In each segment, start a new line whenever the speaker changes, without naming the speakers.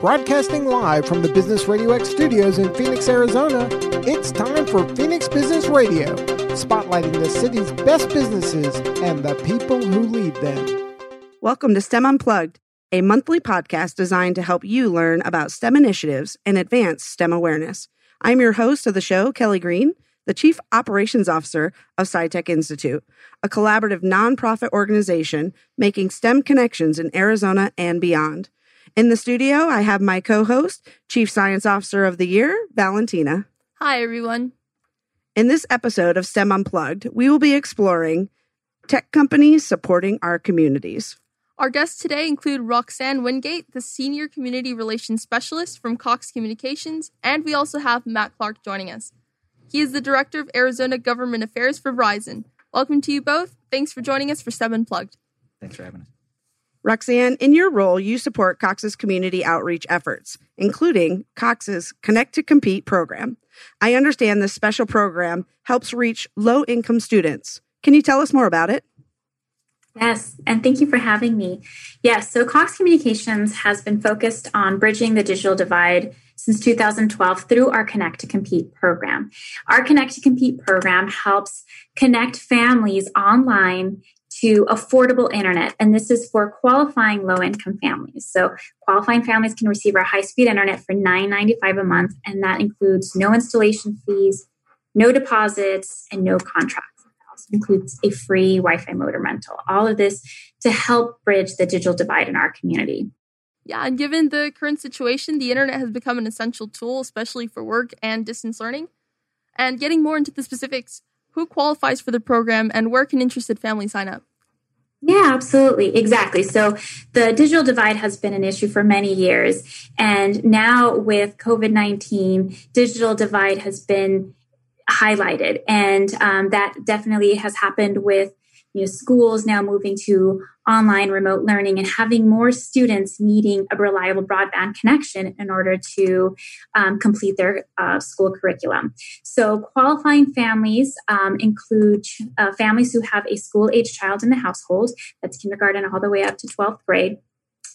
Broadcasting live from the Business Radio X studios in Phoenix, Arizona, it's time for Phoenix Business Radio, spotlighting the city's best businesses and the people who lead them.
Welcome to STEM Unplugged, a monthly podcast designed to help you learn about STEM initiatives and advance STEM awareness. I'm your host of the show, Kelly Green, the Chief Operations Officer of SciTech Institute, a collaborative nonprofit organization making STEM connections in Arizona and beyond. In the studio, I have my co host, Chief Science Officer of the Year, Valentina.
Hi, everyone.
In this episode of STEM Unplugged, we will be exploring tech companies supporting our communities.
Our guests today include Roxanne Wingate, the Senior Community Relations Specialist from Cox Communications, and we also have Matt Clark joining us. He is the Director of Arizona Government Affairs for Verizon. Welcome to you both. Thanks for joining us for STEM Unplugged.
Thanks for having us.
Roxanne, in your role, you support Cox's community outreach efforts, including Cox's Connect to Compete program. I understand this special program helps reach low income students. Can you tell us more about it?
Yes, and thank you for having me. Yes, so Cox Communications has been focused on bridging the digital divide since 2012 through our Connect to Compete program. Our Connect to Compete program helps connect families online to affordable internet. And this is for qualifying low income families. So qualifying families can receive our high speed internet for $9.95 a month. And that includes no installation fees, no deposits, and no contracts. It also includes a free Wi Fi modem rental. All of this to help bridge the digital divide in our community.
Yeah, and given the current situation, the internet has become an essential tool, especially for work and distance learning. And getting more into the specifics, who qualifies for the program and where can interested families sign up?
Yeah, absolutely. Exactly. So the digital divide has been an issue for many years. And now with COVID 19, digital divide has been highlighted. And um, that definitely has happened with you know, schools now moving to online remote learning and having more students needing a reliable broadband connection in order to um, complete their uh, school curriculum. So, qualifying families um, include uh, families who have a school age child in the household, that's kindergarten all the way up to 12th grade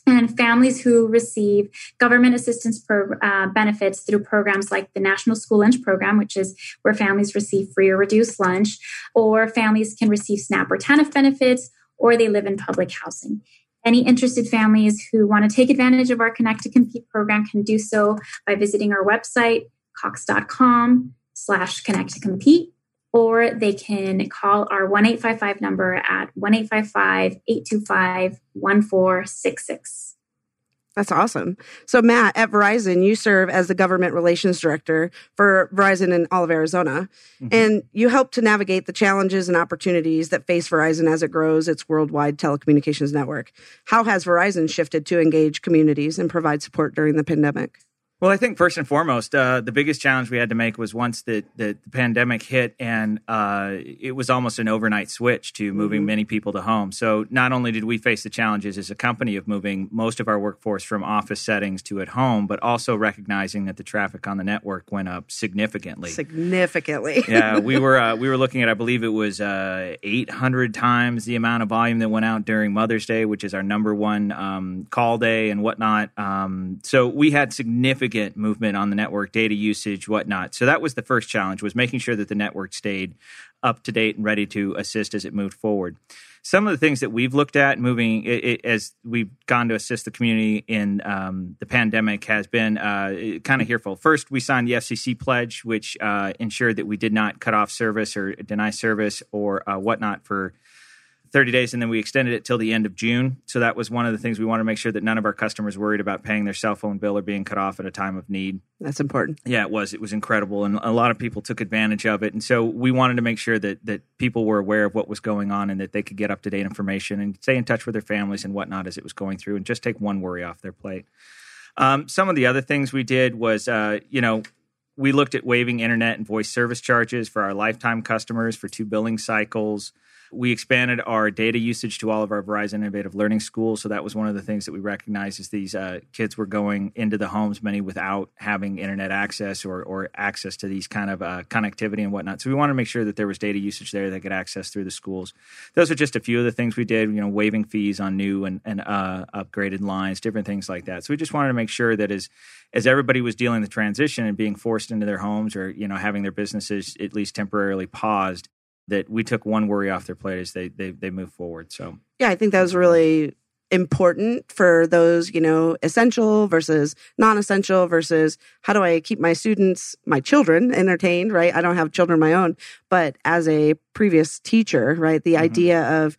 and families who receive government assistance pro, uh, benefits through programs like the National School Lunch Program, which is where families receive free or reduced lunch, or families can receive SNAP or TANF benefits, or they live in public housing. Any interested families who want to take advantage of our Connect to Compete program can do so by visiting our website, cox.com slash connect to compete or they can call our 1855 number at 1855 825 1466.
That's awesome. So, Matt, at Verizon, you serve as the government relations director for Verizon in all of Arizona, mm-hmm. and you help to navigate the challenges and opportunities that face Verizon as it grows its worldwide telecommunications network. How has Verizon shifted to engage communities and provide support during the pandemic?
Well, I think first and foremost, uh, the biggest challenge we had to make was once the, the, the pandemic hit, and uh, it was almost an overnight switch to moving mm-hmm. many people to home. So, not only did we face the challenges as a company of moving most of our workforce from office settings to at home, but also recognizing that the traffic on the network went up significantly.
Significantly,
yeah. We were uh, we were looking at, I believe it was uh, 800 times the amount of volume that went out during Mother's Day, which is our number one um, call day and whatnot. Um, so, we had significant significant movement on the network, data usage, whatnot. So that was the first challenge was making sure that the network stayed up to date and ready to assist as it moved forward. Some of the things that we've looked at moving it, it, as we've gone to assist the community in um, the pandemic has been uh, kind of fearful. First, we signed the FCC pledge, which uh, ensured that we did not cut off service or deny service or uh, whatnot for 30 days and then we extended it till the end of June. So that was one of the things we wanted to make sure that none of our customers worried about paying their cell phone bill or being cut off at a time of need.
That's important.
Yeah, it was. It was incredible and a lot of people took advantage of it. And so we wanted to make sure that that people were aware of what was going on and that they could get up to date information and stay in touch with their families and whatnot as it was going through and just take one worry off their plate. Um, some of the other things we did was, uh, you know, we looked at waiving internet and voice service charges for our Lifeline customers for two billing cycles. We expanded our data usage to all of our Verizon Innovative Learning Schools. So that was one of the things that we recognized is these uh, kids were going into the homes, many without having internet access or, or access to these kind of uh, connectivity and whatnot. So we wanted to make sure that there was data usage there that could access through the schools. Those are just a few of the things we did, you know, waiving fees on new and, and uh, upgraded lines, different things like that. So we just wanted to make sure that as as everybody was dealing the transition and being forced into their homes or you know having their businesses at least temporarily paused that we took one worry off their plate as they they they move forward. So
yeah, I think that was really important for those, you know, essential versus non-essential versus how do I keep my students, my children entertained, right? I don't have children of my own, but as a previous teacher, right, the mm-hmm. idea of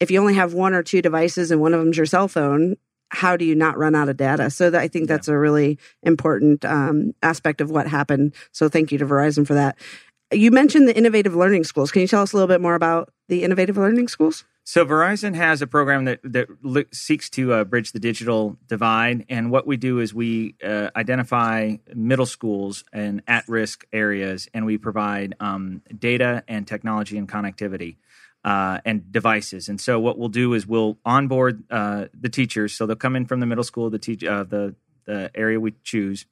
if you only have one or two devices and one of them's your cell phone, how do you not run out of data? So that, I think that's yeah. a really important um, aspect of what happened. So thank you to Verizon for that. You mentioned the innovative learning schools. Can you tell us a little bit more about the innovative learning schools?
So Verizon has a program that that seeks to uh, bridge the digital divide, and what we do is we uh, identify middle schools and at-risk areas, and we provide um, data and technology and connectivity. Uh, and devices. And so what we'll do is we'll onboard uh, the teachers. So they'll come in from the middle school, the teach, uh, the the area we choose,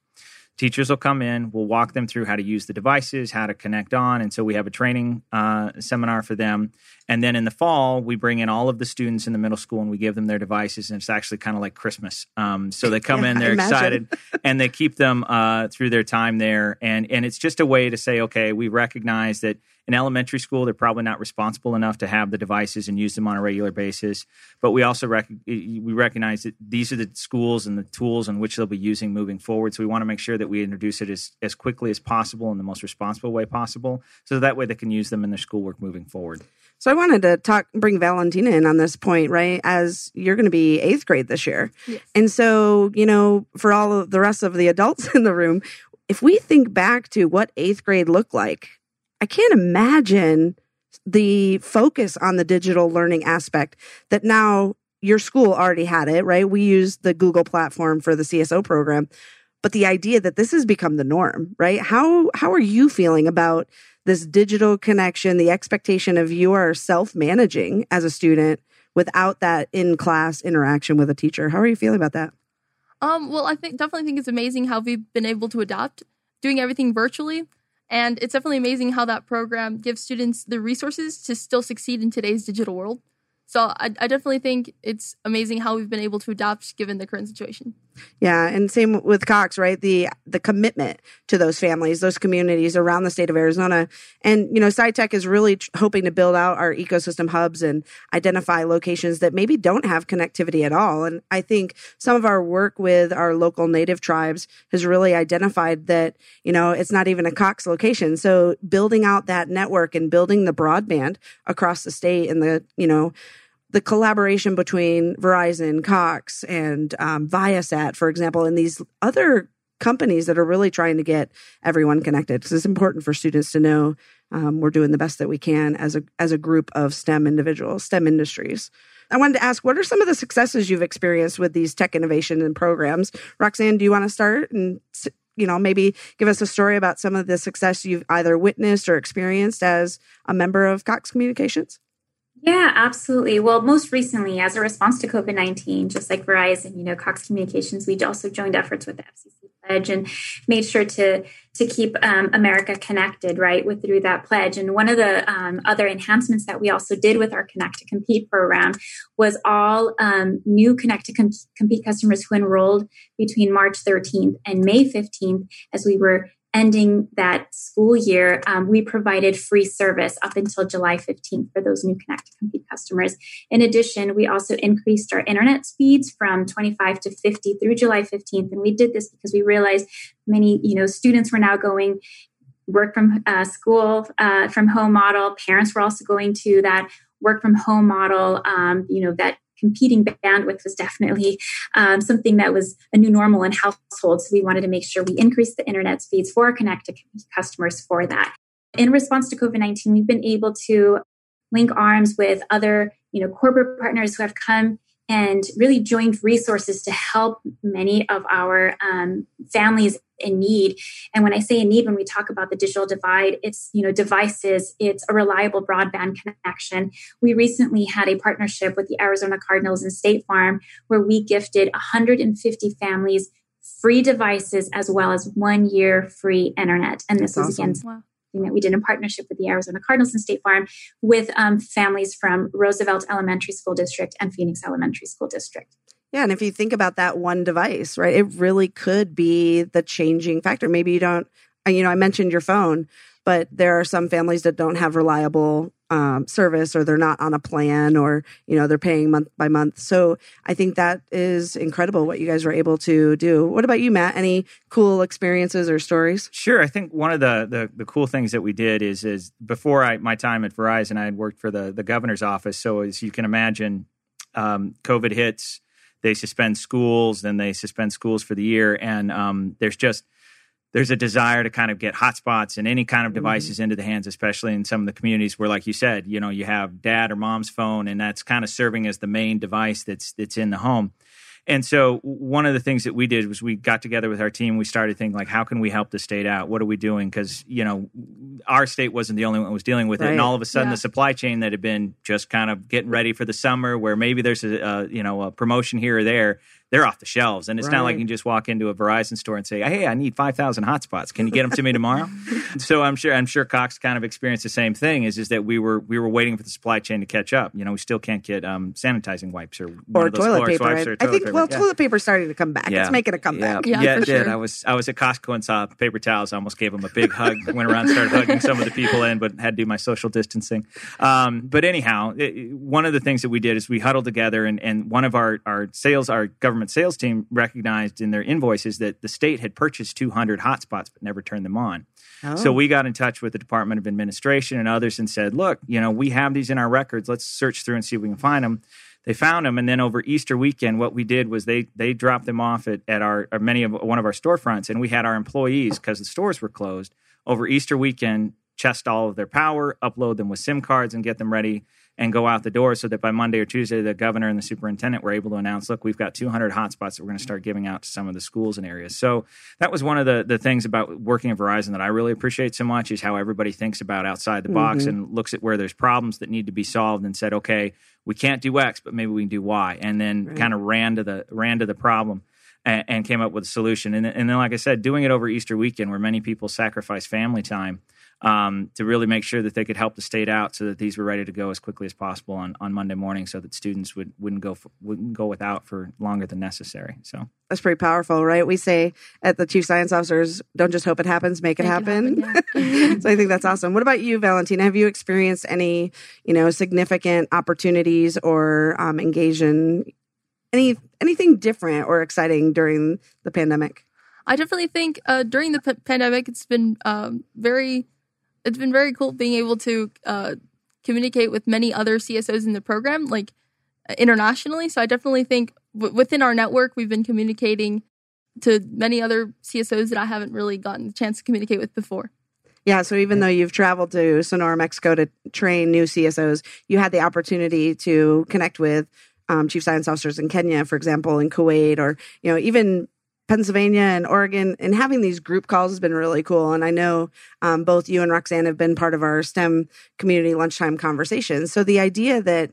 teachers will come in we'll walk them through how to use the devices how to connect on and so we have a training uh, seminar for them and then in the fall we bring in all of the students in the middle school and we give them their devices and it's actually kind of like christmas um, so they come yeah, in they're excited and they keep them uh, through their time there and and it's just a way to say okay we recognize that in elementary school, they're probably not responsible enough to have the devices and use them on a regular basis. But we also rec- we recognize that these are the schools and the tools in which they'll be using moving forward. So we want to make sure that we introduce it as, as quickly as possible in the most responsible way possible, so that way they can use them in their schoolwork moving forward.
So I wanted to talk, bring Valentina in on this point, right? As you're going to be eighth grade this year, yes. and so you know, for all of the rest of the adults in the room, if we think back to what eighth grade looked like I can't imagine the focus on the digital learning aspect that now your school already had it, right? We use the Google platform for the CSO program, but the idea that this has become the norm, right? How how are you feeling about this digital connection, the expectation of you are self-managing as a student without that in-class interaction with a teacher? How are you feeling about that?
Um, well, I think definitely think it's amazing how we've been able to adapt doing everything virtually. And it's definitely amazing how that program gives students the resources to still succeed in today's digital world. So I, I definitely think it's amazing how we've been able to adapt given the current situation.
Yeah, and same with Cox, right? The the commitment to those families, those communities around the state of Arizona, and you know, SciTech is really tr- hoping to build out our ecosystem hubs and identify locations that maybe don't have connectivity at all. And I think some of our work with our local native tribes has really identified that you know it's not even a Cox location. So building out that network and building the broadband across the state and the you know the collaboration between Verizon, Cox, and um, Viasat, for example, and these other companies that are really trying to get everyone connected because it's important for students to know um, we're doing the best that we can as a as a group of STEM individuals, STEM industries. I wanted to ask, what are some of the successes you've experienced with these tech innovation and programs? Roxanne, do you want to start and you know maybe give us a story about some of the success you've either witnessed or experienced as a member of Cox Communications?
Yeah, absolutely. Well, most recently, as a response to COVID 19, just like Verizon, you know, Cox Communications, we also joined efforts with the FCC pledge and made sure to to keep um, America connected, right, with through that pledge. And one of the um, other enhancements that we also did with our Connect to Compete program was all um, new Connect to Com- Compete customers who enrolled between March 13th and May 15th, as we were ending that school year, um, we provided free service up until July 15th for those new Connect to Compete customers. In addition, we also increased our internet speeds from 25 to 50 through July 15th. And we did this because we realized many, you know, students were now going work from uh, school uh, from home model. Parents were also going to that work from home model, um, you know, that competing bandwidth was definitely um, something that was a new normal in households. So we wanted to make sure we increased the internet speeds for our connected customers for that. In response to COVID 19, we've been able to link arms with other you know, corporate partners who have come and really joined resources to help many of our um, families in need and when i say in need when we talk about the digital divide it's you know devices it's a reliable broadband connection we recently had a partnership with the arizona cardinals and state farm where we gifted 150 families free devices as well as one year free internet and this That's was awesome. again wow that we did in partnership with the Arizona Cardinals and State Farm with um, families from Roosevelt Elementary School District and Phoenix Elementary School District.
Yeah, and if you think about that one device, right, it really could be the changing factor. Maybe you don't, uh, you know, I mentioned your phone, but there are some families that don't have reliable um, service or they're not on a plan or you know they're paying month by month. So i think that is incredible what you guys were able to do. What about you matt? Any cool experiences or stories?
Sure i think one of the the, the cool things that we did is is before I, my time at verizon i had worked for the the governor's office. So as you can imagine um, covid hits they suspend schools then they suspend schools for the year and um, there's just there's a desire to kind of get hotspots and any kind of mm-hmm. devices mm-hmm. into the hands, especially in some of the communities where, like you said, you know, you have dad or mom's phone, and that's kind of serving as the main device that's that's in the home. And so one of the things that we did was we got together with our team. We started thinking like, how can we help the state out? What are we doing? Because you know, our state wasn't the only one that was dealing with right. it, and all of a sudden, yeah. the supply chain that had been just kind of getting ready for the summer, where maybe there's a, a you know a promotion here or there, they're off the shelves. And it's right. not like you can just walk into a Verizon store and say, "Hey, I need five thousand hotspots. Can you get them to me tomorrow?" so I'm sure I'm sure Cox kind of experienced the same thing. Is is that we were we were waiting for the supply chain to catch up. You know, we still can't get um, sanitizing wipes or
or toilet paper. Or toilet I think paper. well, yeah. toilet paper's starting to come back. Yeah. It's making a comeback.
Yeah, yeah, yeah it did. I was I was at Costco and saw paper towels. I almost gave them a big hug. Went around, started hugging some of the people in, but had to do my social distancing. Um, but anyhow, it, one of the things that we did is we huddled together, and, and one of our our sales, our government sales team recognized in their invoices that the state had purchased 200 hotspots but never turned them on. Oh. So we got in touch with the Department of Administration and others and said, "Look, you know, we have these in our records. Let's search through and see if we can find them." They found them, and then over Easter weekend, what we did was they they dropped them off at, at our many of one of our storefronts, and we had our employees because the stores were closed over Easter weekend chest all of their power, upload them with SIM cards, and get them ready and go out the door so that by Monday or Tuesday, the governor and the superintendent were able to announce, look, we've got 200 hotspots that we're going to start giving out to some of the schools and areas. So that was one of the, the things about working at Verizon that I really appreciate so much is how everybody thinks about outside the box mm-hmm. and looks at where there's problems that need to be solved and said, okay, we can't do X, but maybe we can do Y. And then right. kind of ran to the, ran to the problem. And, and came up with a solution. And, and then, like I said, doing it over Easter weekend, where many people sacrifice family time, um, to really make sure that they could help the state out so that these were ready to go as quickly as possible on, on Monday morning so that students would, wouldn't go for, wouldn't go without for longer than necessary. So
that's pretty powerful, right? We say at the chief science officers, don't just hope it happens, make it make happen. It happen yeah. so I think that's awesome. What about you, Valentina? Have you experienced any, you know, significant opportunities or um, engage in any anything different or exciting during the pandemic?
I definitely think uh, during the p- pandemic, it's been um, very it's been very cool being able to uh, communicate with many other CSOs in the program, like internationally. So I definitely think w- within our network, we've been communicating to many other CSOs that I haven't really gotten the chance to communicate with before.
Yeah, so even though you've traveled to Sonora, Mexico to train new CSOs, you had the opportunity to connect with um, chief science officers in Kenya, for example, in Kuwait, or you know even Pennsylvania and Oregon, and having these group calls has been really cool. And I know um, both you and Roxanne have been part of our STEM community lunchtime conversations. So the idea that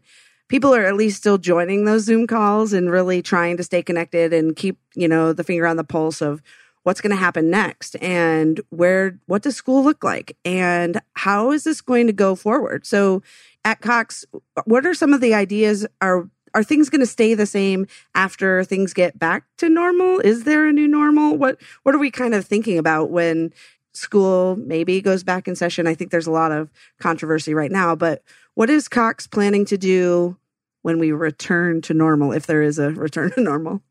people are at least still joining those Zoom calls and really trying to stay connected and keep, you know, the finger on the pulse of what's going to happen next and where what does school look like and how is this going to go forward. So at Cox, what are some of the ideas are are things going to stay the same after things get back to normal? Is there a new normal? What what are we kind of thinking about when school maybe goes back in session? I think there's a lot of controversy right now, but what is Cox planning to do when we return to normal if there is a return to normal?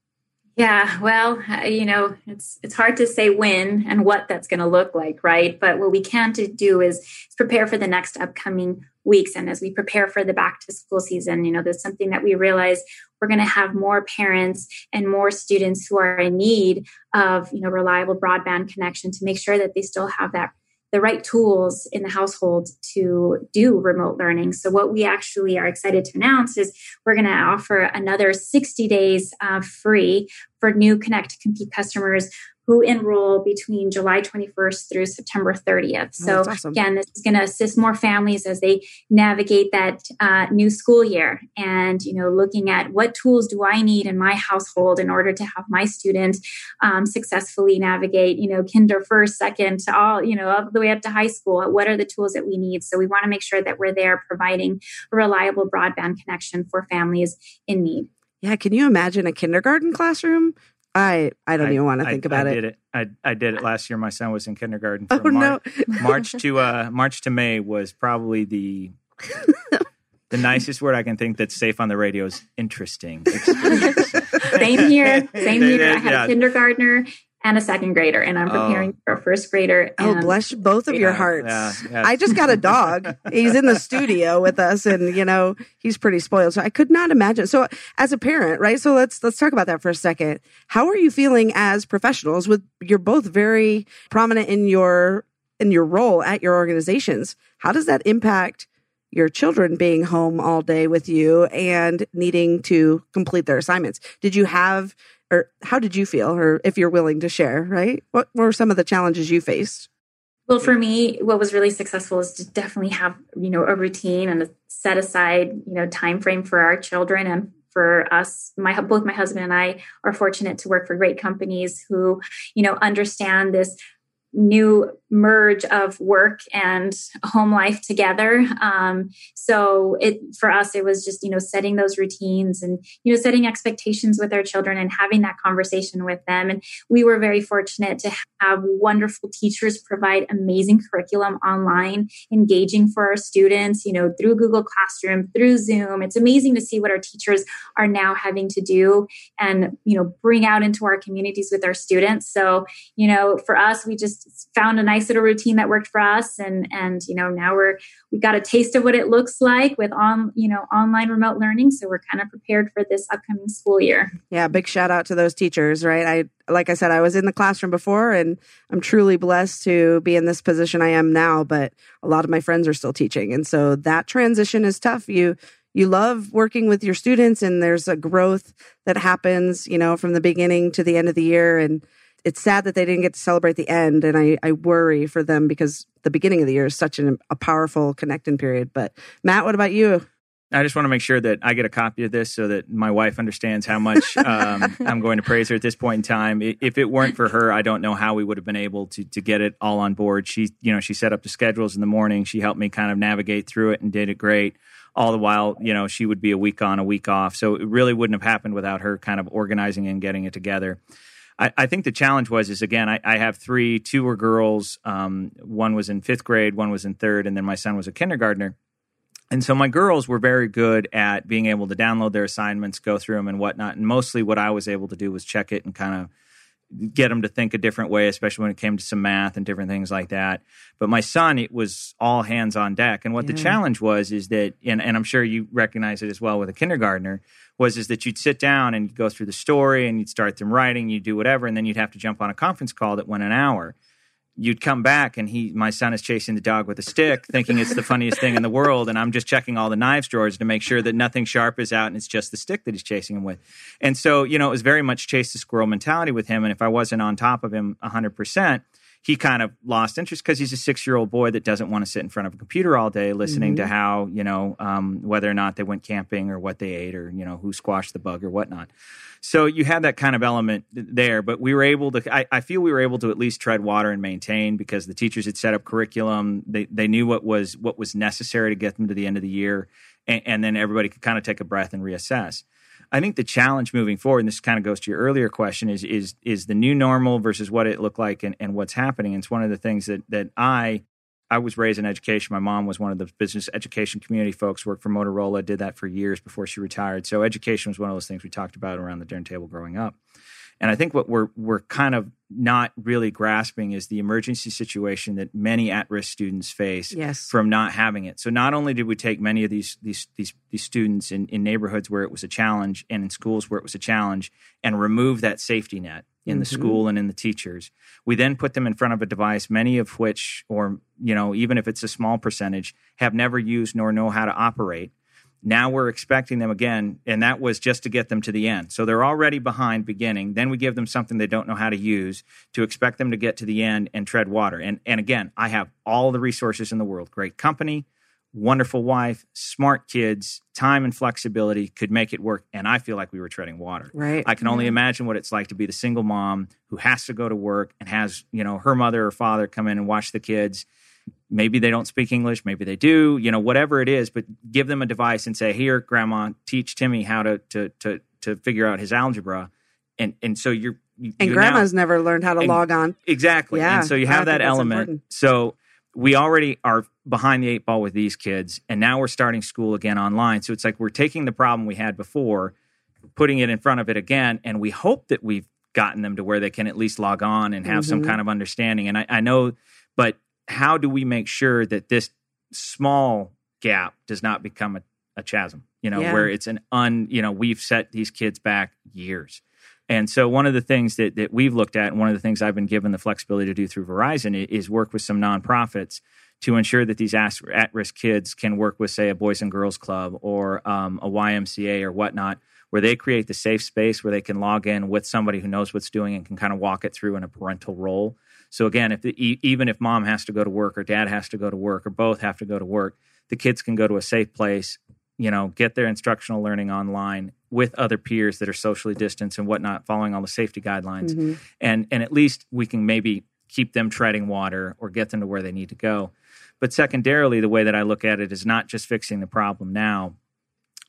Yeah, well, uh, you know, it's it's hard to say when and what that's going to look like, right? But what we can to do is, is prepare for the next upcoming weeks, and as we prepare for the back to school season, you know, there's something that we realize we're going to have more parents and more students who are in need of you know reliable broadband connection to make sure that they still have that the right tools in the household to do remote learning. So, what we actually are excited to announce is we're going to offer another 60 days uh, free for new Connect Compete customers who enroll between July 21st through September 30th. So, oh, awesome. again, this is going to assist more families as they navigate that uh, new school year and, you know, looking at what tools do I need in my household in order to have my students um, successfully navigate, you know, kinder first, second, to all, you know, all the way up to high school. What are the tools that we need? So, we want to make sure that we're there providing a reliable broadband connection for families in need.
Yeah, can you imagine a kindergarten classroom I I don't I, even want to think about it.
I
it.
Did it. I I did it last year. My son was in kindergarten. oh Mar- no! March to uh, March to May was probably the the nicest word I can think that's safe on the radio is interesting.
Same here. Same here. I had yeah. a kindergartner and a second grader, and I'm preparing oh. for a first grader.
oh, bless both of your hearts. Yeah, yeah. I just got a dog. he's in the studio with us, and you know he's pretty spoiled. So I could not imagine. So as a parent, right? So let's let's talk about that for a second. How are you feeling as professionals? With you're both very prominent in your in your role at your organizations. How does that impact? your children being home all day with you and needing to complete their assignments. Did you have or how did you feel or if you're willing to share right? What were some of the challenges you faced?
Well for me what was really successful is to definitely have you know a routine and a set aside you know time frame for our children and for us. My both my husband and i are fortunate to work for great companies who you know understand this new merge of work and home life together. Um, so it for us it was just you know setting those routines and you know setting expectations with our children and having that conversation with them. And we were very fortunate to have wonderful teachers provide amazing curriculum online engaging for our students you know through google classroom through zoom. It's amazing to see what our teachers are now having to do and you know bring out into our communities with our students. So you know for us we just found a nice little routine that worked for us. And and you know now we're we got a taste of what it looks like with on you know online remote learning. So we're kind of prepared for this upcoming school year.
Yeah big shout out to those teachers right? I like i said i was in the classroom before and i'm truly blessed to be in this position i am now but a lot of my friends are still teaching. And so that transition is tough. You you love working with your students and there's a growth that happens you know from the beginning to the end of the year. And it's sad that they didn't get to celebrate the end, and I, I worry for them because the beginning of the year is such an, a powerful connecting period. But Matt, what about you?
I just want to make sure that I get a copy of this so that my wife understands how much um, I'm going to praise her at this point in time. If it weren't for her, I don't know how we would have been able to to get it all on board. She, you know, she set up the schedules in the morning. She helped me kind of navigate through it and did it great. All the while, you know, she would be a week on, a week off. So it really wouldn't have happened without her kind of organizing and getting it together. I, I, think the challenge was is again I, I have three two were girls um, one was in fifth grade one was in third and then my son was a kindergartner. And so my girls were very good at being able to download their assignments go through them and whatnot and mostly what i was able to do was check it and kind of get them to think a different way, especially when it came to some math and different things like that. But my son, it was all hands on deck. And what yeah. the challenge was is that, and, and I'm sure you recognize it as well with a kindergartner, was is that you'd sit down and you'd go through the story and you'd start them writing, you'd do whatever, and then you'd have to jump on a conference call that went an hour you'd come back and he my son is chasing the dog with a stick thinking it's the funniest thing in the world. And i'm just checking all the knives drawers to make sure that nothing sharp is out and it's just the stick that he's chasing him with. And so you know it was very much chase the squirrel mentality with him. And if i wasn't on top of him 100% he kind of lost interest because he's a six year old boy that doesn't want to sit in front of a computer all day listening mm-hmm. to how you know um, whether or not they went camping or what they ate or you know who squashed the bug or whatnot so you had that kind of element there, but we were able to. I, I, feel we were able to at least tread water and maintain because the teachers had set up curriculum. They they knew what was what was necessary to get them to the end of the year, and, and then everybody could kind of take a breath and reassess. I think the challenge moving forward, and this kind of goes to your earlier question, is is is the new normal versus what it looked like and, and what's happening. And it's one of the things that that I I was raised in education. My mom was one of the business education community folks, worked for Motorola, did that for years before she retired. So education was one of those things we talked about around the dinner table growing up. And I think what we're we're kind of not really grasping is the emergency situation that many at-risk students face
yes.
from not having it. So not only did we take many of these these these, these students in, in neighborhoods where it was a challenge and in schools where it was a challenge and remove that safety net in the
Mhm.
school and in the teachers. We then put them in front of a device, many of which, or you know, even if it's a small percentage, have never used nor know how to operate. Now we're expecting them again, and that was just to get them to the end. So they're already behind beginning. Then we give them something they don't know how to use to expect them to get to the end and tread water. And and again, I have all the resources in the world. Great company, wonderful wife, smart kids, time and flexibility could make it work. And I feel like we were treading water.
Right.
I can only imagine what it's like to be the single mom who has to go to work and has, you know, her mother or father come in and watch the kids. Maybe they don't speak English, maybe they do, you know, whatever it is, but give them a device and say, "Here, grandma, teach Timmy how to to to to figure out his algebra." And and so you're you-
and
you're now-
grandma's never learned how to
and-
log on.
Exactly.
Yeah,
and so you have that element.
important.
So we already are behind the eight ball with these kids, and now we're starting school again online. So it's like we're taking the problem we had before, putting it in front of it again, and we hope that we've gotten them to where they can at least log on and have some
Mhm.
kind of understanding. And I, I know, but how do we make sure that this small gap does not become a, a chasm? You know,
Yeah.
where it's an un, you know, we've set these kids back years. And so one of the things that, that we've looked at, and one of the things I've been given the flexibility to do through Verizon is work with some nonprofits to ensure that these at-risk kids can work with, say, a Boys and Girls Club or um, a YMCA or whatnot, where they create the safe space where they can log in with somebody who knows what's doing and can kind of walk it through in a parental role. So again, if the, even if mom has to go to work or dad has to go to work or both have to go to work, the kids can go to a safe place, you know, get their instructional learning online with other peers that are socially distanced and whatnot, following all the safety guidelines
Mhm.
and and at least we can maybe keep them treading water or get them to where they need to go. But secondarily, the way that I look at it is not just fixing the problem now,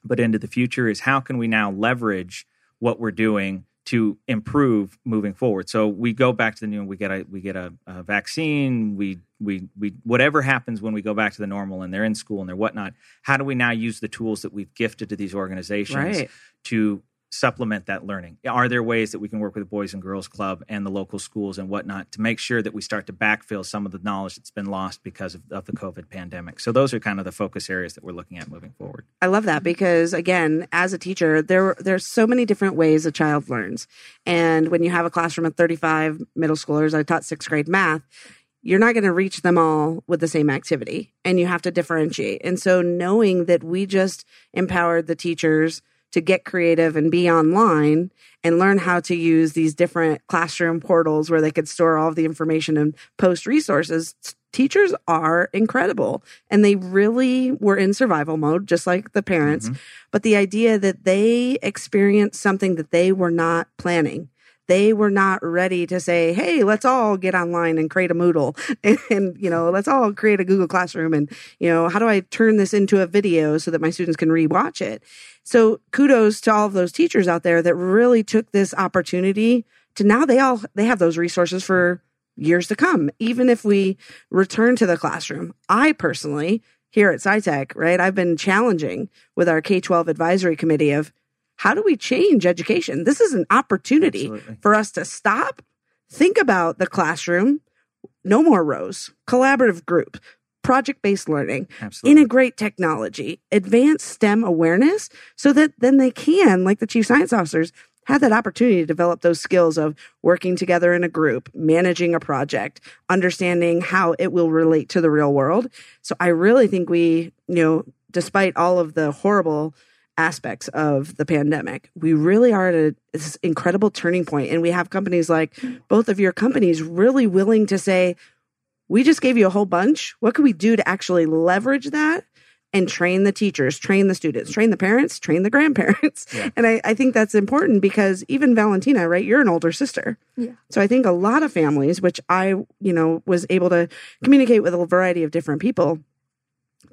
but into the future is how can we now leverage what we're doing to improve moving forward. So we go back to the new. And we get a we get a, a vaccine. We we we whatever happens when we go back to the normal and they're in school and they're whatnot. How do we now use the tools that we've gifted to these organizations
Right.
to supplement that learning? Are there ways that we can work with the Boys and Girls Club and the local schools and whatnot to make sure that we start to backfill some of the knowledge that's been lost because of, of the COVID pandemic? So those are kind of the focus areas that we're looking at moving forward.
I love that because again, as a teacher, there there's so many different ways a child learns. And when you have a classroom of 35 middle schoolers, I taught 6th grade math, you're not going to reach them all with the same activity and you have to differentiate. And so knowing that we just empowered the teachers to get creative and be online and learn how to use these different classroom portals where they could store all of the information and post resources. Teachers are incredible and they really were in survival mode, just like the parents.
Mhm.
But the idea that they experienced something that they were not planning. They were not ready to say, "Hey, let's all get online and create a Moodle, and, you know, let's all create a Google Classroom, and you know, how do I turn this into a video so that my students can rewatch it?" So, kudos to all of those teachers out there that really took this opportunity to now they all they have those resources for years to come, even if we return to the classroom. I personally here at SciTech, right, I've been challenging with our K 12 advisory committee of how do we change education? This is an opportunity
Absolutely.
for us to stop, think about the classroom, no more rows, collaborative group, project based learning,
Absolutely.
integrate technology, advance STEM awareness so that then they can, like the chief science officers, have that opportunity to develop those skills of working together in a group, managing a project, understanding how it will relate to the real world. So I really think we, you know, despite all of the horrible aspects of the pandemic, we really are at a, this incredible turning. And we have companies like both of your companies really willing to say, we just gave you a whole bunch. What can we do to actually leverage that and train the teachers, train the students, train the parents, train the grandparents?
Yeah.
And I, I think that's important because even Valentina, right? You're an older sister.
Yeah.
So I think a lot of families, which I, you know, was able to communicate with a variety of different people,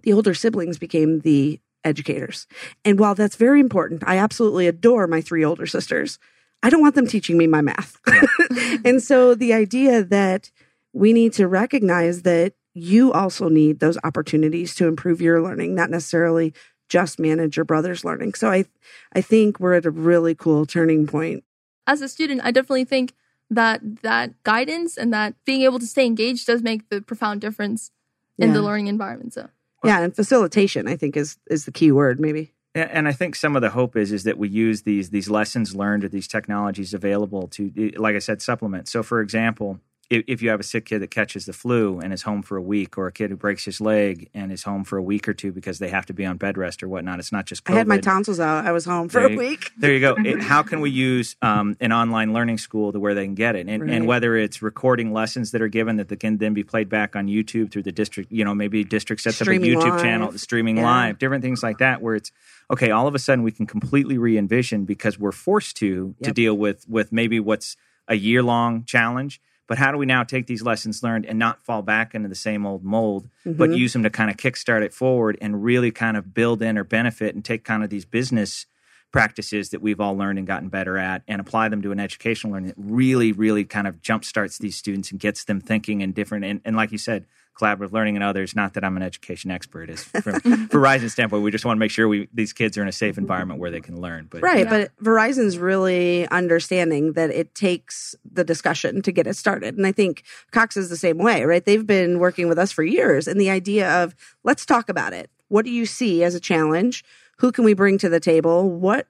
the older siblings became the educators. And while that's very important, I absolutely adore my three older sisters. I don't want them teaching me my math. and so the idea that we need to recognize that you also need those opportunities to improve your learning, not necessarily just manage your brother's learning. So I I think we're at a really cool turning point.
As a student, I definitely think that that guidance and that being able to stay engaged does make the profound difference in
Yeah.
the learning environment. So
Yeah, and facilitation I think is is the key word maybe.
And I think some of the hope is is that we use these these lessons learned or these technologies available to, like I said, supplement. So, for example, if, if you have a sick kid that catches the flu and is home for a week, or a kid who breaks his leg and is home for a week or two because they have to be on bed rest or whatnot, it's not just COVID.
I had my tonsils out. I was home for
There
a
you-
week.
There you go. It, how can we use um, an online learning school to where they can get it, and,
Right.
and whether it's recording lessons that are given that they can then be played back on YouTube through the district, you know, maybe district sets up a YouTube
live.
channel, streaming
Yeah.
live, different things like that, where it's okay. All of a sudden, we can completely re-envision because we're forced to to deal with with maybe what's a year long challenge. But how do we now take these lessons learned and not fall back into the same old mold, but
Mhm.
use them to kind of kickstart it forward and really kind of build in or benefit and take kind of these business practices that we've all learned and gotten better at and apply them to an educational learning that really, really kind of jumpstarts these students and gets them thinking in different and, and like you said, collaborative learning and others. Not that I'm an education expert, is from Verizon's standpoint, we just want to make sure we these kids are in a safe environment where they can learn. But
Right,
Yeah.
but Verizon's really understanding that it takes the discussion to get it started. And I think Cox is the same way, right? They've been working with us for years and the idea of let's talk about it. What do you see as a challenge? Who can we bring to the table? What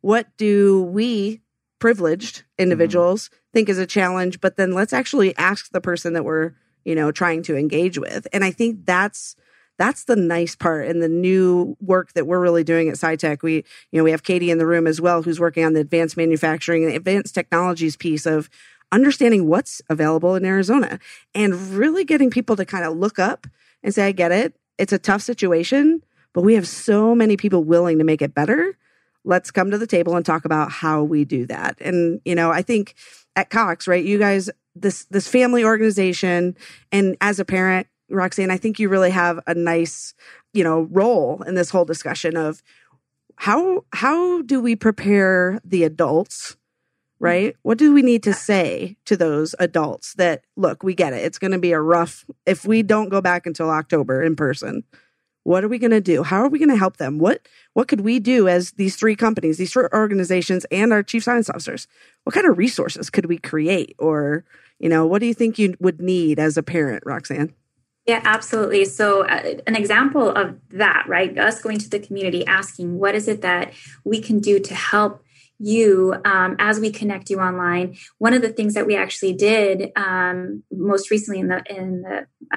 what do we privileged individuals think is a challenge, but then let's actually ask the person that we're, you know, trying to engage with. And I think that's that's the nice part and the new work that we're really doing at SciTech. We, you know, we have Katie in the room as well, who's working on the advanced manufacturing and advanced technologies piece of understanding what's available in Arizona and really getting people to kind of look up and say, I get it. It's a tough situation, but we have so many people willing to make it better. Let's come to the table and talk about how we do that. And, you know, I think at Cox, right, you guys, this, this family organization, and as a parent, Roxanne, I think you really have a nice, you know, role in this whole discussion of how how do we prepare the adults, right? What do we need to say to those adults that look, we get it. It's going to be a rough if we don't go back until October in person. What are we going to do? How are we going to help them? What what could we do as these three companies, these three organizations and our chief science officers? What kind of resources could we create or, you know, what do you think you would need as a parent, Roxanne?
Yeah, absolutely. So, uh, an example of that, right? Us going to the community asking, what is it that we can do to help you um, as we connect you online? One of the things that we actually did um, most recently in the in the uh,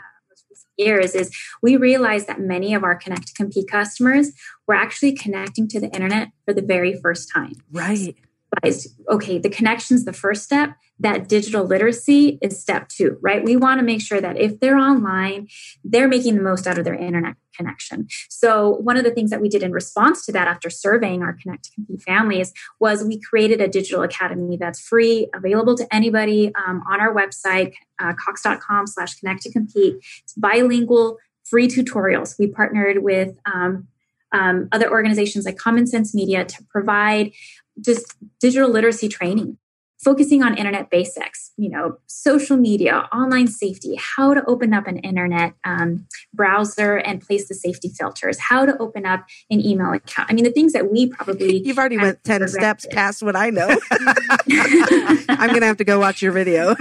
years is we realized that many of our Connect to Compete customers were actually connecting to the internet for the very first time
Right.
Realized, okay, the connection's the first step. That digital literacy is step two, right? We want to make sure that if they're online, they're making the most out of their internet connection. So, one of the things that we did in response to that after surveying our Connect to Compete families was we created a digital academy that's free, available to anybody um, on our website, uh, cox.com slash connect to compete. It's bilingual, free tutorials. We partnered with um, um, other organizations like Common Sense Media to provide just digital literacy training focusing on internet basics you know social media online safety how to open up an internet um, browser and place the safety filters how to open up an email account i mean the things that we probably
You've already went 10
Correct.
steps past what I know. I'm going to have to go watch your video,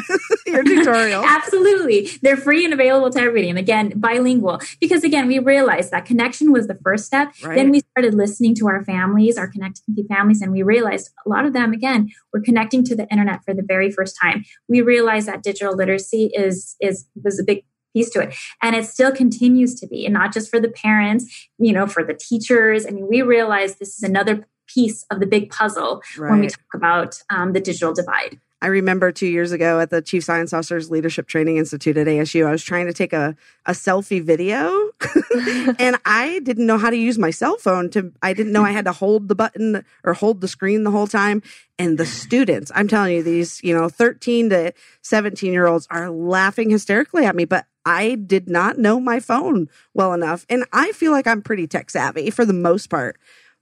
your tutorial.
Absolutely. They're free and available to everybody. And again, bilingual. Because again, we realized that connection was the first step.
Right.
Then we started listening to our families, our connected Compete families, and we realized a lot of them, again, were connecting to the internet for the very first time. We realized that digital literacy is is was a big piece to it. And it still continues to be, and not just for the parents, you know, for the teachers. I mean, we realize this is another piece of the big puzzle when we talk about um, the digital divide.
I remember two years ago at the Chief Science Officers Leadership Training Institute at ASU, I was trying to take a, a selfie video and I didn't know how to use my cell phone to, I didn't know I had to hold the button or hold the screen the whole time. And the students, I'm telling you, these, you know, 13 to 17 year olds are laughing hysterically at me, but I did not know my phone well enough. And I feel like I'm pretty tech savvy for the most part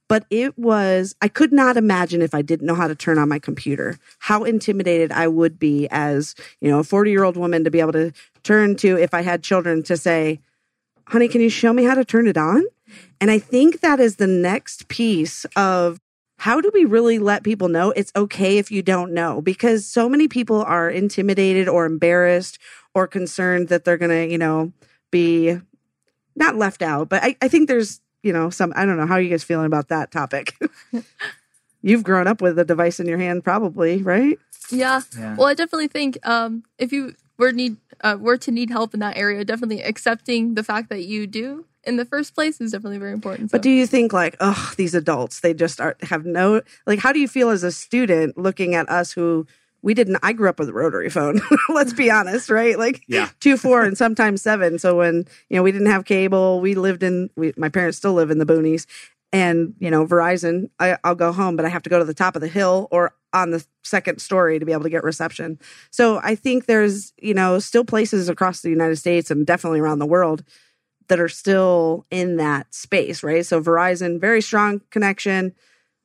but it was i could not imagine if i didn't know how to turn on my computer how intimidated i would be as you know a 40 year old woman to be able to turn to if i had children to say honey can you show me how to turn it on? And i think that is the next piece of how do we really let people know it's okay if you don't know? Because so many people are intimidated or embarrassed or concerned that they're gonna you know be not left out but i, I think there's you know, some I don't know how are you guys feeling about that topic. You've grown up with a device in your hand, probably, right?
Yeah.
Yeah.
Well, I definitely think um, if you were need uh, were to need help in that area, definitely accepting the fact that you do in the first place is definitely very important.
But do you think like, oh, these adults, they just are have no like how do you feel as a student looking at us who we didn't I grew up with a rotary phone. Let's be honest, right? Like
Yeah.
two, four, and sometimes seven. So when you know we didn't have cable, we lived in we, my parents still live in the boonies. And you know, Verizon, I, I'll go home, but I have to go to the top of the hill or on the second story to be able to get reception. So I think there's, you know, still places across the United States and definitely around the world that are still in that space, right? So Verizon, very strong connection.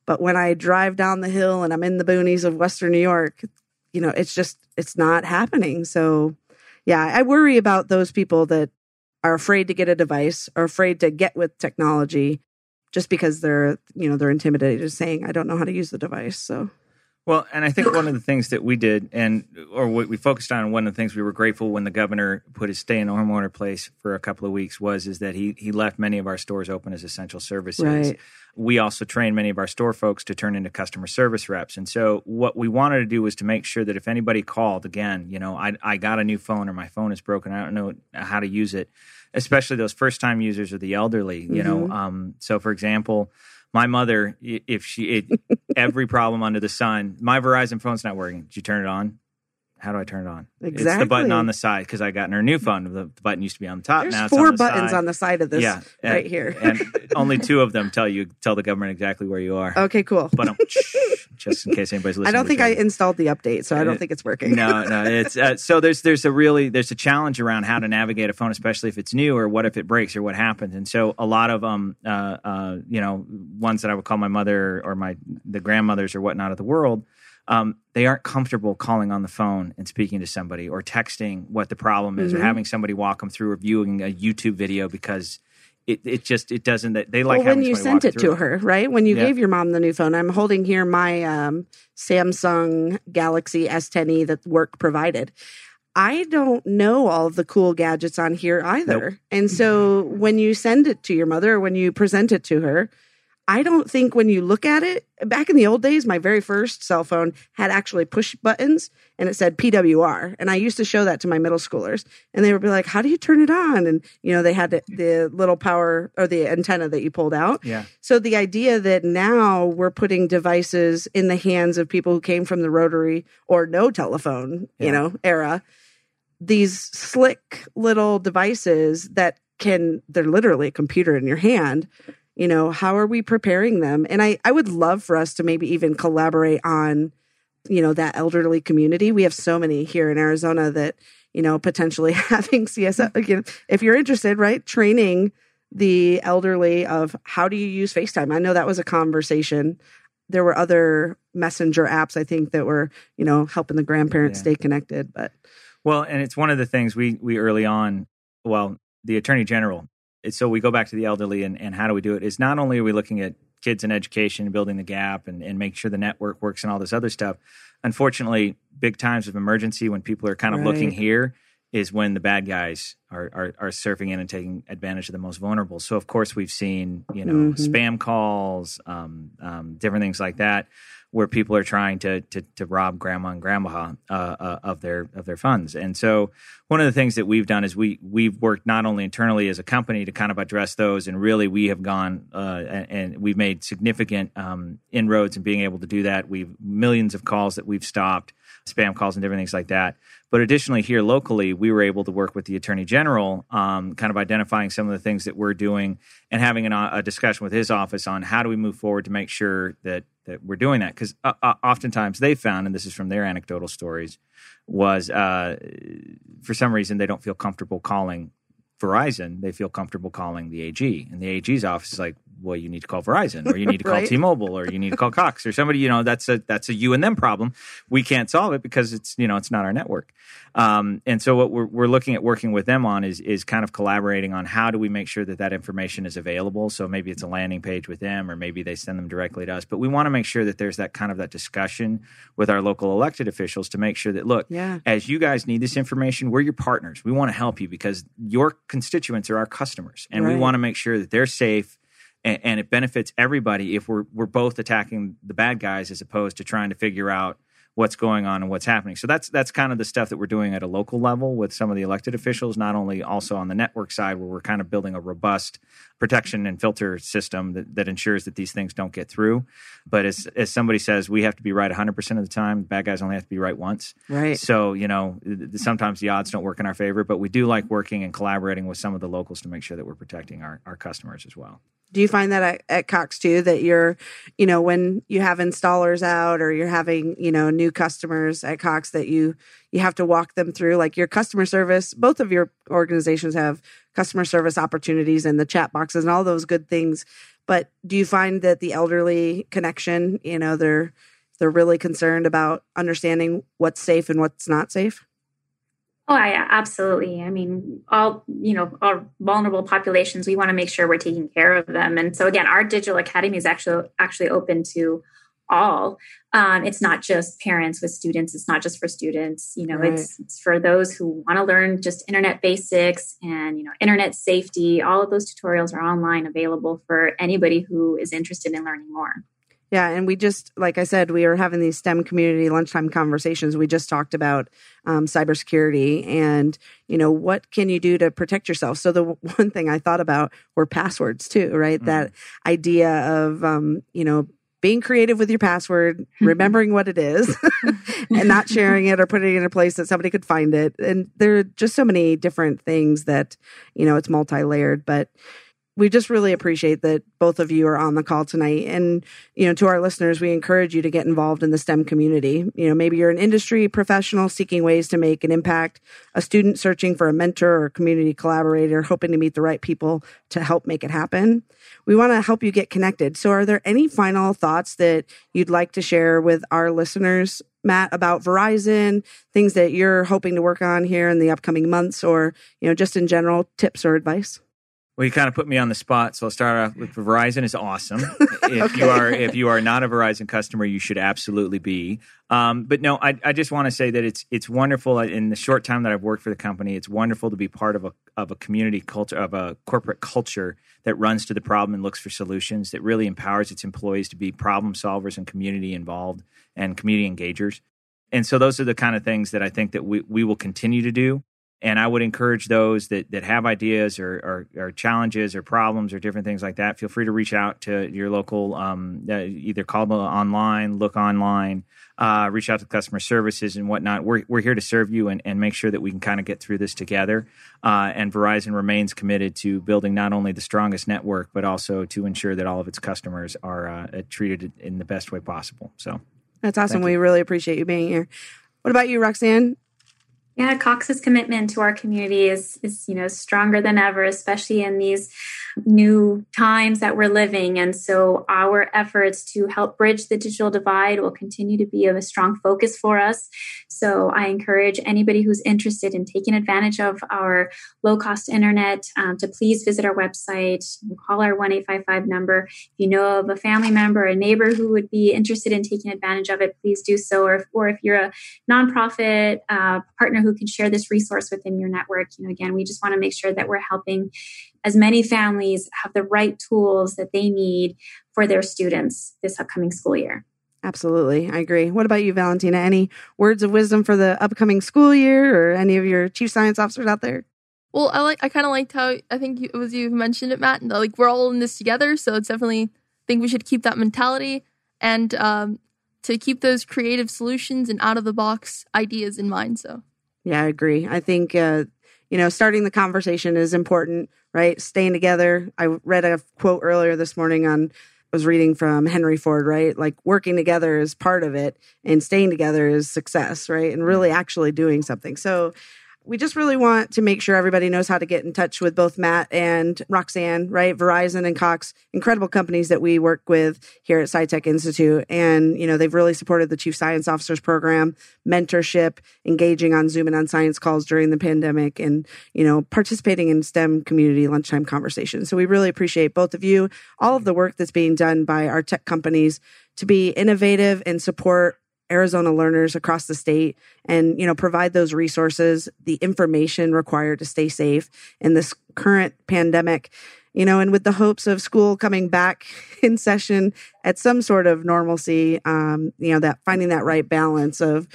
But when I drive down the hill and I'm in the boonies of Western New York, you know, it's just, it's not happening. So yeah, I worry about those people that are afraid to get a device or afraid to get with technology just because they're, you know, they're intimidated saying, I don't know how to use the device. So
Well, and I think one of the things that we did, and or what we focused on, one of the things we were grateful when the governor put his stay in home order place for a couple of weeks was is that he he left many of our stores open as essential services.
Right.
We also trained many of our store folks to turn into customer service reps, and so what we wanted to do was to make sure that if anybody called, again, you know, I I got a new phone or my phone is broken, I don't know how to use it, especially those first time users or the elderly, you know. Um, so for example my mother, if she it, every problem under the sun, my Verizon phone's not working. Did you turn it on? How do I turn it on? Exactly. It's the button on the side because I got in her new phone. The, the button used to be on the top.
there's
now it's
four
on the
buttons
side.
on the side of this
yeah, and-
right here.
and only two of them tell you tell the government exactly where you are.
okay, cool.
But um, just in case anybody's listening,
I don't think I installed the update, so I don't
Uh,
think it's working.
no, no. It's uh, so there's there's a really there's a challenge around how to navigate a phone, especially if it's new or what if it breaks or what happens. And so a lot of um uh uh you know ones that I would call my mother or my the grandmothers or whatnot of the world. Um, they aren't comfortable calling on the phone and speaking to somebody or texting what the problem is or
Mhm.
having somebody walk them through or viewing a YouTube video because it, it just it doesn't they like
well, when you sent it to her, right? When you
Yeah.
gave your mom the new phone, I'm holding here my um, Samsung Galaxy S10e that work provided. I don't know all of the cool gadgets on here either. And so when you send it to your mother or when you present it to her, I don't think when you look at it, back in the old days, my very first cell phone had actually push buttons and it said PWR. And I used to show that to my middle schoolers and they would be like, How do you turn it on? And, you know, they had the, the little power or the antenna that you pulled out.
Yeah.
So the idea that now we're putting devices in the hands of people who came from the rotary or no telephone,
Yeah.
you know, era, these slick little devices that can they're literally a computer in your hand. You know, how are we preparing them? And I I would love for us to maybe even collaborate on you know that elderly community. We have so many here in Arizona that you know potentially having CSF again if you're interested, right? Training the elderly of how do you use FaceTime. I know that was a conversation. There were other messenger apps I think that were, you know, helping the grandparents
Yeah.
stay connected, but
Well, and it's one of the things we we early on, well, the attorney general. So we go back to the elderly and, and how do we do it? Is not only are we looking at kids and education and building the gap and, and make sure the network works and all this other stuff. Unfortunately, big times of emergency when people are kind of looking here is when the bad guys are, are are surfing in and taking advantage of the most vulnerable. So of course we've seen you know
Mhm.
spam calls, um, um, different things like that, where people are trying to to, to rob grandma and grandma uh, uh, of their of their funds. And so one of the things that we've done is we we've worked not only internally as a company to kind of address those, and really we have gone uh, and, and we've made significant um, inroads in being able to do that. We've millions of calls that we've stopped, spam calls and different things like that. But additionally, here locally, we were able to work with the attorney general, um, kind of identifying some of the things that we're doing and having an, a discussion with his office on how do we move forward to make sure that that we're doing that. Because uh, uh, oftentimes they found, and this is from their anecdotal stories, was uh, for some reason they don't feel comfortable calling Verizon. They feel comfortable calling the AG, and the AG's office is like, well, you need to call Verizon, or you need to call
Right.
T-Mobile, or you need to call Cox, or somebody. You know, that's a that's a you and them problem. We can't solve it because it's you know it's not our network. Um, and so what we're we're looking at working with them on is is kind of collaborating on how do we make sure that that information is available. So maybe it's a landing page with them, or maybe they send them directly to us. But we want to make sure that there's that kind of that discussion with our local elected officials to make sure that look,
yeah.
as you guys need this information, we're your partners. We want to help you because your constituents are our customers, and we want to make sure that they're safe, and, and it benefits everybody if we're we're both attacking the bad guys as opposed to trying to figure out what's going on and what's happening. So that's that's kind of the stuff that we're doing at a local level with some of the elected officials, not only also on the network side where we're kind of building a robust protection and filter system that, that ensures that these things don't get through. But as as somebody says, we have to be right 100% of the time. Bad guys only have to be right once.
Right.
So, you know, sometimes the odds don't work in our favor, but we do like working and collaborating with some of the locals to make sure that we're protecting our, our customers as well.
Do you find that at, at, Cox too that you're, you know, when you have installers out or you're having, you know, new customers at Cox that you you have to walk them through like your customer service. Both of your organizations have customer service opportunities and the chat boxes and all those good things. But do you find that the elderly connection, you know, they're they're really concerned about understanding what's safe and what's not safe?
Oh, yeah, absolutely. I mean, all, you know, our vulnerable populations, we want to make sure we're taking care of them. And so again, our digital academy is actually actually open to all. Um, it's not just parents with students. It's not just for students. You know, right. it's, it's for those who want to learn just internet basics and, you know, internet safety. All of those tutorials are online available for anybody who is interested in learning more.
Yeah, and we just, like I said, we are having these STEM community lunchtime conversations. We just talked about um, cybersecurity and, you know, what can you do to protect yourself? So the one thing I thought about were passwords too, right? Mm-hmm. That idea of, um, you know, being creative with your password, remembering what it is, and not sharing it or putting it in a place that somebody could find it. And there are just so many different things that, you know, it's multi layered. But we just really appreciate that both of you are on the call tonight. And, you know, to our listeners, we encourage you to get involved in the STEM community. You know, maybe you're an industry professional seeking ways to make an impact, a student searching for a mentor or community collaborator, hoping to meet the right people to help make it happen. We want to help you get connected. So, are there any final thoughts that you'd like to share with our listeners Matt, about Verizon, things that you're hoping to work on here in the upcoming months, or you know, just in general tips or advice?
Well, you kind of put me on the spot, so I'll start off with Verizon is awesome. if okay. you are if you are not a Verizon customer, you should absolutely be. Um, but no, I, I just want to say that it's it's wonderful in the short time that I've worked for the company. It's wonderful to be part of a of a community culture of a corporate culture that runs to the problem and looks for solutions. That really empowers its employees to be problem solvers and community involved and community engagers. And so those are the kind of things that I think that we we will continue to do. And I would encourage those that, that have ideas or, or, or, challenges or problems or different things like that. Feel free to reach out to your local, um, uh, either call online, look online, uh, reach out to customer services and whatnot. We're, we're here to serve you and, and make sure that we can kind of get through this together. Uh, and Verizon remains committed to building not only the strongest network, but also to ensure that all of its customers are uh, treated in the best way possible. So
that's awesome. We really appreciate you being here. What about you, Roxanne?
Yeah, Cox's commitment to our community is, is, you know, stronger than ever, especially in these new times that we're living. And so our efforts to help bridge the digital divide will continue to be of a strong focus for us. So I encourage anybody who's interested in taking advantage of our low cost internet um, to please visit our website, call our one eight five five number. If you know of a family member, or a neighbor who would be interested in taking advantage of it, please do so. Or if, or if you're a nonprofit uh, partner who who can share this resource within your network. You know, again, we just want to make sure that we're helping as many families have the right tools that they need for their students this upcoming school year.
Absolutely. I agree. What about you, Valentina? Any words of wisdom for the upcoming school year or any of your chief science officers out there?
Well, I like I kind of liked how I think it was you mentioned it, Matt. Like we're all in this together, so it's definitely I think we should keep that mentality and um, to keep those creative solutions and out of the box ideas in mind. So
yeah, I agree. I think, uh, you know, starting the conversation is important, right? Staying together. I read a quote earlier this morning on, I was reading from Henry Ford, right? Like working together is part of it and staying together is success, right? And really actually doing something. So we just really want to make sure everybody knows how to get in touch with both Matt and Roxanne, right? Verizon and Cox, incredible companies that we work with here at SciTech Institute. And, you know, they've really supported the Chief Science Officers program, mentorship, engaging on Zoom and on science calls during the pandemic, and, you know, participating in STEM community lunchtime conversations. So we really appreciate both of you, all of the work that's being done by our tech companies to be innovative and support Arizona learners across the state and, you know, provide those resources, the information required to stay safe in this current pandemic. you know, and with the hopes of school coming back in session at some sort of normalcy, um, you know, that finding that right balance of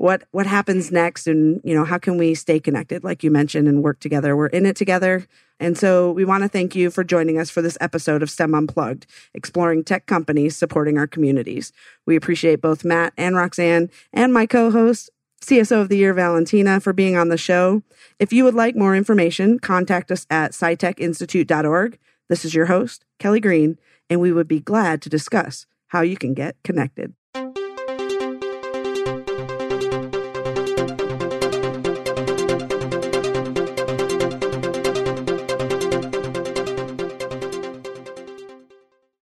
what what happens next and you know how can we stay connected like you mentioned and work together we're in it together and so we want to thank you for joining us for this episode of stem unplugged exploring tech companies supporting our communities we appreciate both matt and roxanne and my co-host CSO of the Year, Valentina, for being on the show. If you would like more information, contact us at scitechinstitute.org. This is your host, Kelly Green, and we would be glad to discuss how you can get connected.